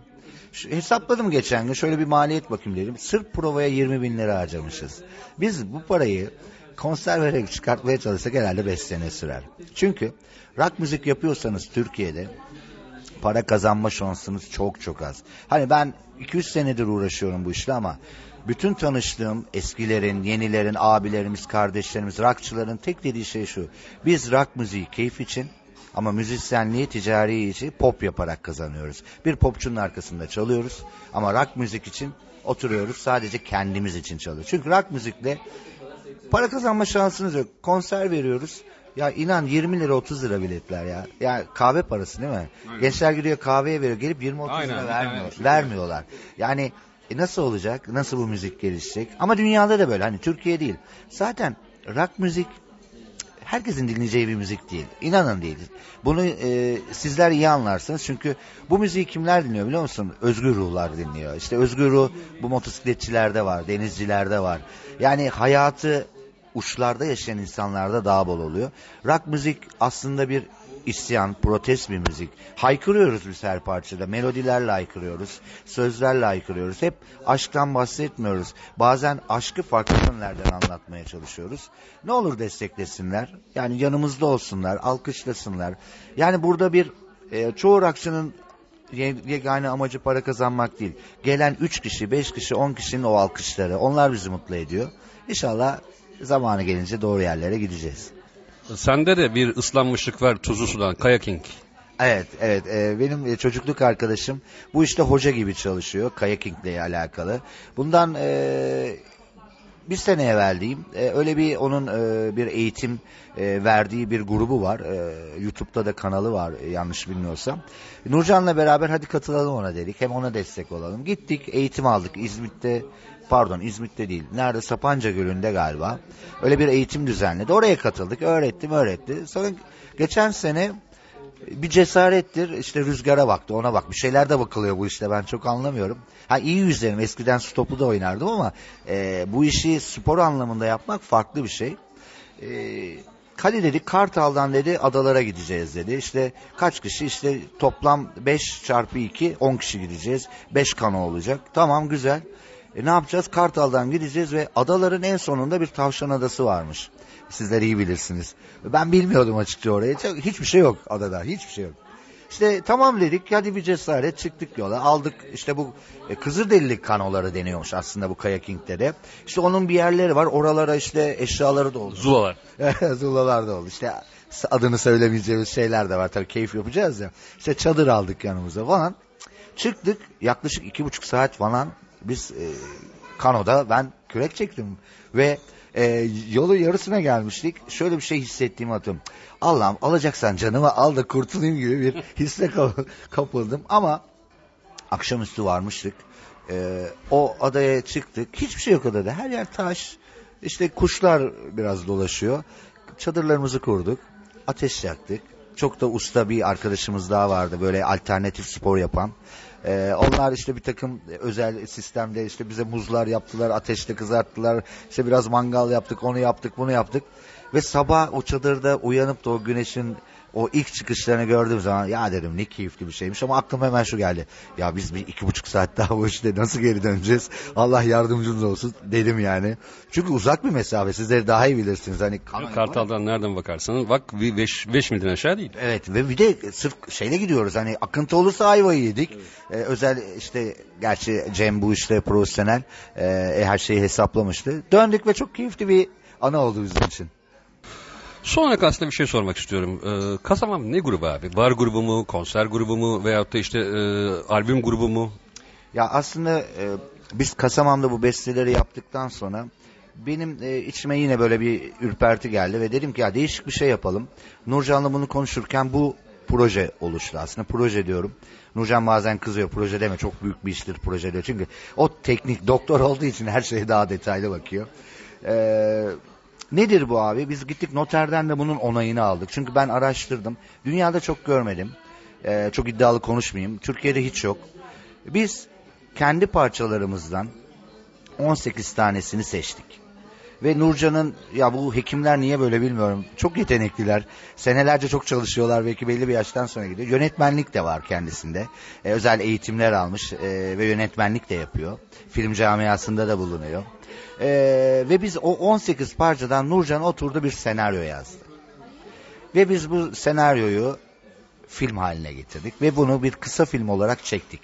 Şu, hesapladım geçen gün şöyle bir maliyet bakayım dedim. Sırf provaya 20 bin lira harcamışız. Biz bu parayı konser vererek çıkartmaya çalışsak herhalde 5 sene sürer. Çünkü rock müzik yapıyorsanız Türkiye'de para kazanma şansınız çok çok az. Hani ben 200 senedir uğraşıyorum bu işle ama bütün tanıştığım eskilerin, yenilerin, abilerimiz, kardeşlerimiz, rockçıların tek dediği şey şu. Biz rock müziği keyif için ama müzisyenliği ticari için pop yaparak kazanıyoruz. Bir popçunun arkasında çalıyoruz ama rock müzik için oturuyoruz sadece kendimiz için çalıyoruz. Çünkü rock müzikle para kazanma şansınız yok. Konser veriyoruz. Ya inan 20 lira 30 lira biletler ya. Ya kahve parası değil mi? Aynen. Gençler gidiyor kahveye veriyor. Gelip 20-30 Aynen, lira vermiyor, şey vermiyorlar. Yani e nasıl olacak? Nasıl bu müzik gelişecek? Ama dünyada da böyle. Hani Türkiye değil. Zaten rock müzik herkesin dinleyeceği bir müzik değil. İnanın değil. Bunu e, sizler iyi anlarsınız. Çünkü bu müziği kimler dinliyor biliyor musun? Özgür ruhlar dinliyor. İşte özgür ruh bu motosikletçilerde var, denizcilerde var. Yani hayatı uçlarda yaşayan insanlarda daha bol oluyor. Rock müzik aslında bir isyan, protest bir müzik. Haykırıyoruz biz her parçada. Melodilerle haykırıyoruz. Sözlerle haykırıyoruz. Hep aşktan bahsetmiyoruz. Bazen aşkı farklı yönlerden anlatmaya çalışıyoruz. Ne olur desteklesinler. Yani yanımızda olsunlar, alkışlasınlar. Yani burada bir e, çoğu rockçının ye- yegane amacı para kazanmak değil. Gelen 3 kişi, 5 kişi, 10 kişinin o alkışları. Onlar bizi mutlu ediyor. İnşallah zamanı gelince doğru yerlere gideceğiz. Sende de bir ıslanmışlık var tuzlu sudan, kayaking. Evet, evet. Ee, benim e, çocukluk arkadaşım bu işte hoca gibi çalışıyor. Kayakingle alakalı. Bundan e, bir sene evvel diyeyim. e, öyle bir onun e, bir eğitim e, verdiği bir grubu var. E, YouTube'da da kanalı var e, yanlış bilmiyorsam. Nurcan'la beraber hadi katılalım ona dedik. Hem ona destek olalım. Gittik, eğitim aldık. İzmit'te pardon İzmit'te değil. Nerede? Sapanca Gölü'nde galiba. Öyle bir eğitim düzenledi. Oraya katıldık. Öğrettim, öğretti. Sonra geçen sene bir cesarettir işte rüzgara baktı ona bak bir şeyler de bakılıyor bu işte ben çok anlamıyorum. Ha iyi yüzerim eskiden stopu da oynardım ama e, bu işi spor anlamında yapmak farklı bir şey. E, hadi dedi Kartal'dan dedi adalara gideceğiz dedi. İşte kaç kişi işte toplam 5 çarpı 2 10 kişi gideceğiz. 5 kano olacak. Tamam güzel. E, ne yapacağız? Kartal'dan gideceğiz ve adaların en sonunda bir tavşan adası varmış. Sizler iyi bilirsiniz. Ben bilmiyordum açıkça oraya. Çok- Hiçbir şey yok adada. Hiçbir şey yok. İşte tamam dedik hadi bir cesaret çıktık yola aldık işte bu e, Kızılderili kanoları deniyormuş aslında bu kayakingde de. İşte onun bir yerleri var oralara işte eşyaları doldu. Zulalar. Zulalar da oldu işte adını söylemeyeceğimiz şeyler de var tabii keyif yapacağız ya. İşte çadır aldık yanımıza falan. Çıktık yaklaşık iki buçuk saat falan biz e, kanoda ben kürek çektim ve e, yolun yarısına gelmiştik. Şöyle bir şey hissettiğimi hatırlıyorum. Allah'ım alacaksan canımı al da kurtulayım gibi bir hisse kap- kapıldım. Ama akşamüstü varmıştık. E, o adaya çıktık. Hiçbir şey yok adada. Her yer taş. İşte kuşlar biraz dolaşıyor. Çadırlarımızı kurduk. Ateş yaktık. Çok da usta bir arkadaşımız daha vardı. Böyle alternatif spor yapan. Ee, onlar işte bir takım özel sistemde işte bize muzlar yaptılar, ateşte kızarttılar. İşte biraz mangal yaptık, onu yaptık, bunu yaptık. Ve sabah o çadırda uyanıp da o güneşin o ilk çıkışlarını gördüğüm zaman ya dedim ne keyifli bir şeymiş ama aklıma hemen şu geldi. Ya biz bir iki buçuk saat daha bu işte nasıl geri döneceğiz? Allah yardımcımız olsun dedim yani. Çünkü uzak bir mesafe sizleri daha iyi bilirsiniz. Hani Kartal'dan nereden bakarsanız bak 5 milden aşağı değil. Evet ve bir de sırf şeyle gidiyoruz hani akıntı olursa ayvayı yedik. Ee, özel işte gerçi Cem bu işte profesyonel e, her şeyi hesaplamıştı. Döndük ve çok keyifli bir ana oldu bizim için. Son olarak aslında bir şey sormak istiyorum. Ee, Kasamam ne grubu abi? Bar grubu mu, konser grubu mu veyahut da işte e, albüm grubu mu? Ya aslında e, biz Kasamam'da bu besteleri yaptıktan sonra benim e, içime yine böyle bir ürperti geldi ve dedim ki ya değişik bir şey yapalım. Nurcan'la bunu konuşurken bu proje oluştu aslında. Proje diyorum. Nurcan bazen kızıyor proje deme çok büyük bir iştir proje diyor. Çünkü o teknik doktor olduğu için her şeye daha detaylı bakıyor. Eee Nedir bu abi? Biz gittik noterden de bunun onayını aldık. Çünkü ben araştırdım. Dünyada çok görmedim. Ee, çok iddialı konuşmayayım. Türkiye'de hiç yok. Biz kendi parçalarımızdan 18 tanesini seçtik. Ve Nurcan'ın ya bu hekimler niye böyle bilmiyorum. Çok yetenekliler. Senelerce çok çalışıyorlar belki belli bir yaştan sonra gidiyor. Yönetmenlik de var kendisinde. Ee, özel eğitimler almış ee, ve yönetmenlik de yapıyor. Film camiasında da bulunuyor. Ee, ve biz o 18 parçadan Nurcan oturdu bir senaryo yazdı. Ve biz bu senaryoyu film haline getirdik ve bunu bir kısa film olarak çektik.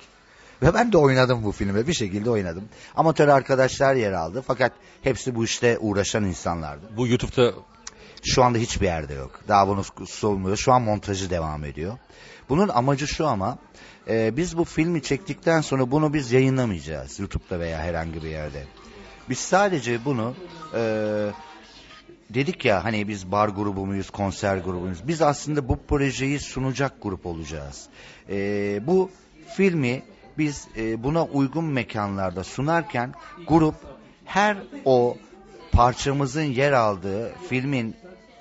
Ve ben de oynadım bu filme bir şekilde oynadım. Amatör arkadaşlar yer aldı fakat hepsi bu işte uğraşan insanlardı. Bu YouTube'da Şu anda hiçbir yerde yok. Daha bunu solmuyor. Şu an montajı devam ediyor. Bunun amacı şu ama e, biz bu filmi çektikten sonra bunu biz yayınlamayacağız YouTube'da veya herhangi bir yerde. Biz sadece bunu e, dedik ya hani biz bar grubu muyuz, konser grubu muyuz? Biz aslında bu projeyi sunacak grup olacağız. E, bu filmi biz e, buna uygun mekanlarda sunarken grup her o parçamızın yer aldığı filmin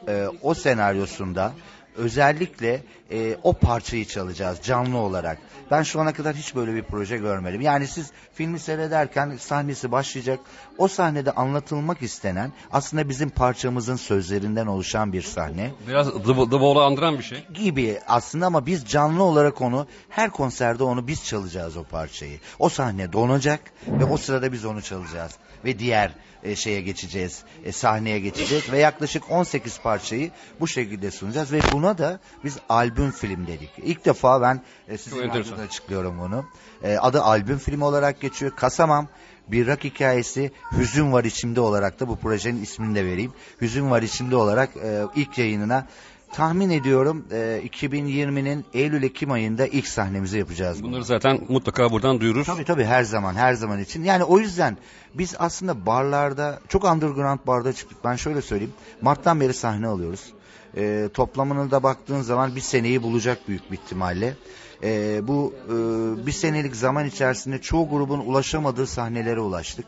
e, o senaryosunda özellikle e, o parçayı çalacağız canlı olarak. Ben şu ana kadar hiç böyle bir proje görmedim. Yani siz filmi seyrederken sahnesi başlayacak. O sahnede anlatılmak istenen aslında bizim parçamızın sözlerinden oluşan bir sahne. Biraz The, The Wall'u andıran bir şey. Gibi aslında ama biz canlı olarak onu her konserde onu biz çalacağız o parçayı. O sahne donacak ve o sırada biz onu çalacağız. Ve diğer e, şeye geçeceğiz, e, sahneye geçeceğiz ve yaklaşık 18 parçayı bu şekilde sunacağız ve buna da biz albüm film dedik. İlk defa ben e, sizin enteresan. açıklıyorum bunu. E, adı albüm film olarak geçiyor. Kasamam bir rak hikayesi Hüzün Var içimde olarak da bu projenin ismini de vereyim. Hüzün Var içimde olarak e, ilk yayınına tahmin ediyorum e, 2020'nin Eylül-Ekim ayında ilk sahnemizi yapacağız. Bunları zaten mutlaka buradan duyurur. Tabii tabii her zaman her zaman için. Yani o yüzden biz aslında barlarda çok underground barda çıktık. Ben şöyle söyleyeyim. Mart'tan beri sahne alıyoruz. Ee, toplamını da baktığın zaman bir seneyi bulacak büyük bir ihtimalle. Ee, bu e, bir senelik zaman içerisinde çoğu grubun ulaşamadığı sahnelere ulaştık.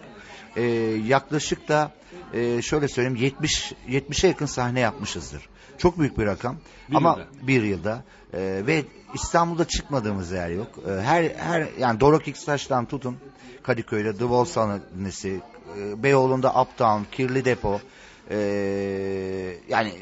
Ee, yaklaşık da e, şöyle söyleyeyim 70 70'e yakın sahne yapmışızdır. Çok büyük bir rakam. Bir Ama yılda. bir yılda Ee, ve İstanbul'da çıkmadığımız yer yok. Ee, her her yani Dorok X'taş'tan tutun Kadıköy'de The Wall sahnesi, e, Beyoğlu'nda Uptown, Kirli Depo. ee, yani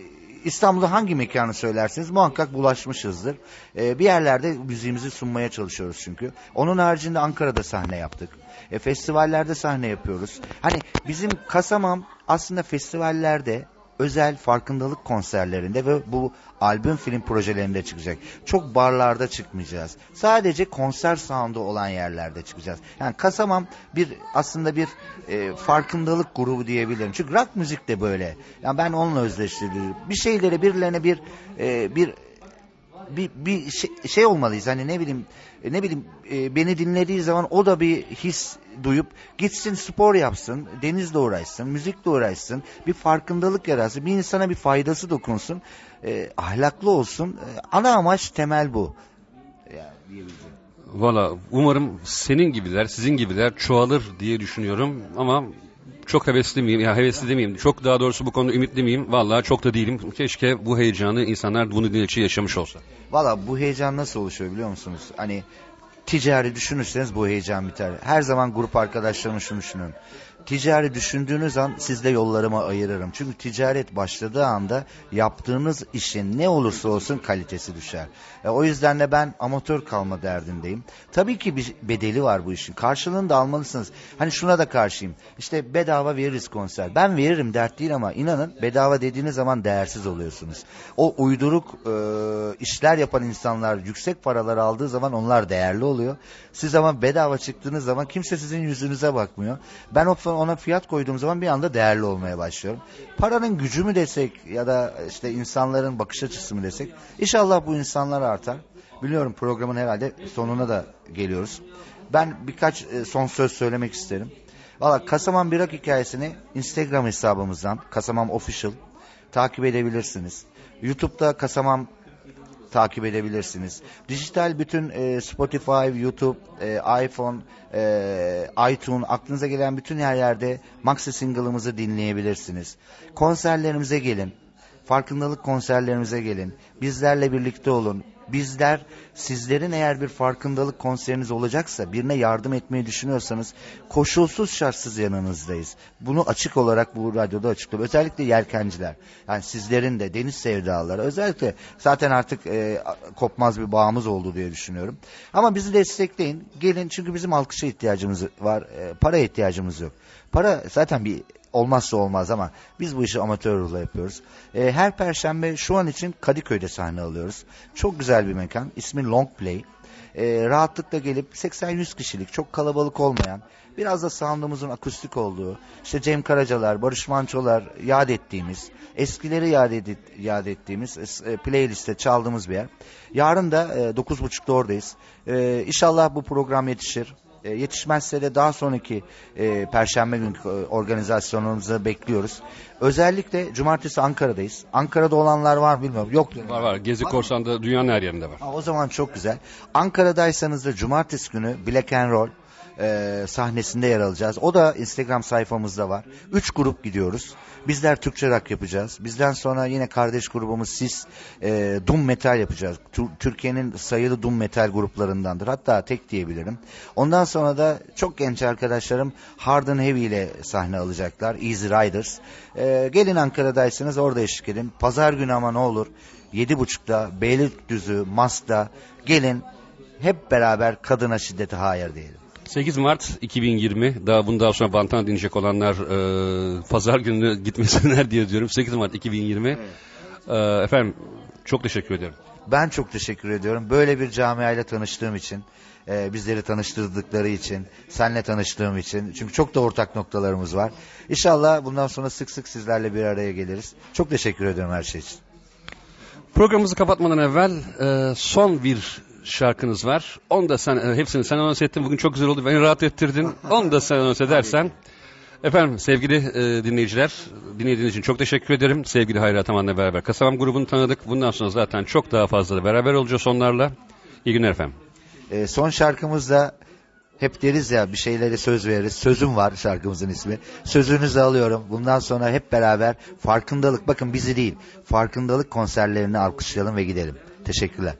İstanbul'da hangi mekanı söylerseniz muhakkak bulaşmışızdır. Ee, bir yerlerde müziğimizi sunmaya çalışıyoruz çünkü. Onun haricinde Ankara'da sahne yaptık. E, festivallerde sahne yapıyoruz. Hani bizim kasamam aslında festivallerde özel farkındalık konserlerinde ve bu albüm film projelerinde çıkacak. Çok barlarda çıkmayacağız. Sadece konser sound'u olan yerlerde çıkacağız. Yani Kasamam bir aslında bir e, farkındalık grubu diyebilirim. Çünkü rock müzik de böyle. Yani ben onunla özdeştiriyorum. Bir şeyleri birilerine bir e, bir bir, bir şey, şey olmalıyız hani ne bileyim e, ne bileyim e, beni dinlediği zaman o da bir his duyup gitsin spor yapsın, denizle uğraşsın, müzikle uğraşsın, bir farkındalık yaratsın, bir insana bir faydası dokunsun, e, ahlaklı olsun. E, ana amaç temel bu. Yani. Valla umarım senin gibiler, sizin gibiler çoğalır diye düşünüyorum ama çok hevesli miyim? Ya hevesli demeyeyim. Çok daha doğrusu bu konuda ümitli miyim? Valla çok da değilim. Keşke bu heyecanı insanlar bunu dinleyici yaşamış olsa. Valla bu heyecan nasıl oluşuyor biliyor musunuz? Hani ticari düşünürseniz bu heyecan biter. Her zaman grup arkadaşlarım şunu düşünün. Ticari düşündüğünüz an sizle yollarımı ayırırım. Çünkü ticaret başladığı anda yaptığınız işin ne olursa olsun kalitesi düşer. E, o yüzden de ben amatör kalma derdindeyim. Tabii ki bir bedeli var bu işin. Karşılığını da almalısınız. Hani şuna da karşıyım. İşte bedava veririz konser. Ben veririm dert değil ama inanın bedava dediğiniz zaman değersiz oluyorsunuz. O uyduruk e, işler yapan insanlar yüksek paralar aldığı zaman onlar değerli oluyor. Siz ama bedava çıktığınız zaman kimse sizin yüzünüze bakmıyor. Ben o ona fiyat koyduğum zaman bir anda değerli olmaya başlıyorum. Paranın gücü mü desek ya da işte insanların bakış açısı mı desek inşallah bu insanlar artar. Biliyorum programın herhalde sonuna da geliyoruz. Ben birkaç e, son söz söylemek isterim. Valla Kasaman Birak hikayesini Instagram hesabımızdan Kasamam Official takip edebilirsiniz. YouTube'da Kasamam takip edebilirsiniz. Dijital bütün e, Spotify, YouTube, e, iPhone, e, iTunes aklınıza gelen bütün yerlerde Maxi single'ımızı dinleyebilirsiniz. Konserlerimize gelin. Farkındalık konserlerimize gelin. Bizlerle birlikte olun. Bizler sizlerin eğer bir farkındalık konseriniz olacaksa birine yardım etmeyi düşünüyorsanız koşulsuz şartsız yanınızdayız. Bunu açık olarak bu radyoda açıklıyorum. Özellikle yelkenciler. Yani sizlerin de deniz sevdaları özellikle zaten artık e, kopmaz bir bağımız oldu diye düşünüyorum. Ama bizi destekleyin. Gelin çünkü bizim alkışa ihtiyacımız var. E, para ihtiyacımız yok. Para zaten bir olmazsa olmaz ama biz bu işi amatör ruhla yapıyoruz. E, her perşembe şu an için Kadıköy'de sahne alıyoruz. Çok güzel bir mekan. İsmi Long Play. E, rahatlıkla gelip 80-100 kişilik çok kalabalık olmayan biraz da sound'umuzun akustik olduğu işte Cem Karacalar, Barış Mançolar yad ettiğimiz eskileri yad, edit, yad ettiğimiz e, playliste çaldığımız bir yer. Yarın da e, 9.30'da oradayız. E, inşallah bu program yetişir. E, yetişmezse de daha sonraki e, perşembe günkü e, organizasyonumuzu bekliyoruz. Özellikle cumartesi Ankara'dayız. Ankara'da olanlar var bilmiyorum. Yok. Var var. Gezi Korsan'da dünyanın her yerinde var. Ha, o zaman çok güzel. Ankara'daysanız da cumartesi günü Black and Roll e, sahnesinde yer alacağız. O da Instagram sayfamızda var. Üç grup gidiyoruz. Bizler Türkçe rock yapacağız. Bizden sonra yine kardeş grubumuz Sis e, Doom Metal yapacağız. Tür- Türkiye'nin sayılı Doom Metal gruplarındandır. Hatta tek diyebilirim. Ondan sonra da çok genç arkadaşlarım Hard and Heavy ile sahne alacaklar. Easy Riders. E, gelin Ankara'daysanız orada eşlik edin. Pazar günü ama ne olur 7.30'da Beylikdüzü, Mas'ta gelin hep beraber kadına şiddete hayır diyelim. 8 Mart 2020 daha bundan sonra bantana dinleyecek olanlar e, pazar günü gitmesinler diye diyorum 8 Mart 2020 E, efendim çok teşekkür ederim. Ben çok teşekkür ediyorum. Böyle bir camiayla tanıştığım için, e, bizleri tanıştırdıkları için, senle tanıştığım için. Çünkü çok da ortak noktalarımız var. İnşallah bundan sonra sık sık sizlerle bir araya geliriz. Çok teşekkür ediyorum her şey için. Programımızı kapatmadan evvel e, son bir şarkınız var. Onu da sen, e, hepsini sen anons ettin. Bugün çok güzel oldu. Beni rahat ettirdin. Onu da sen anons edersen. Efendim sevgili e, dinleyiciler, dinlediğiniz için çok teşekkür ederim. Sevgili Hayri Ataman'la beraber Kasabam grubunu tanıdık. Bundan sonra zaten çok daha fazla da beraber olacağız onlarla. İyi günler efendim. E, son şarkımızda hep deriz ya bir şeylere söz veririz. Sözüm var şarkımızın ismi. Sözünüzü alıyorum. Bundan sonra hep beraber farkındalık, bakın bizi değil, farkındalık konserlerini alkışlayalım ve gidelim. Teşekkürler.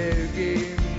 Isıtır sevgim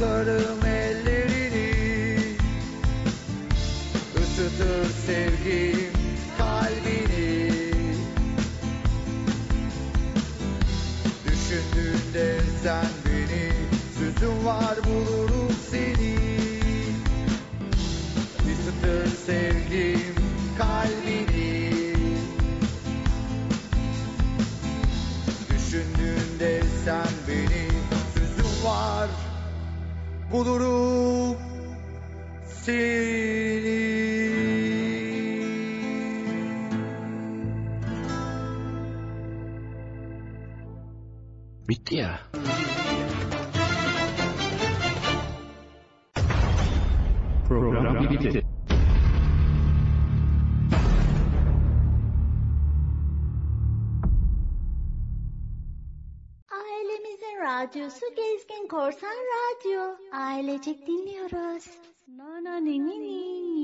tutarım ellerini. Isıtır sevgim kalbini. Düşündüğünde sen beni Sözüm var bulurum seni. Isıtır sevgim bulurum seni Bitti ya. Korsan Radyo. Ailecek dinliyoruz. Na ni ni ni.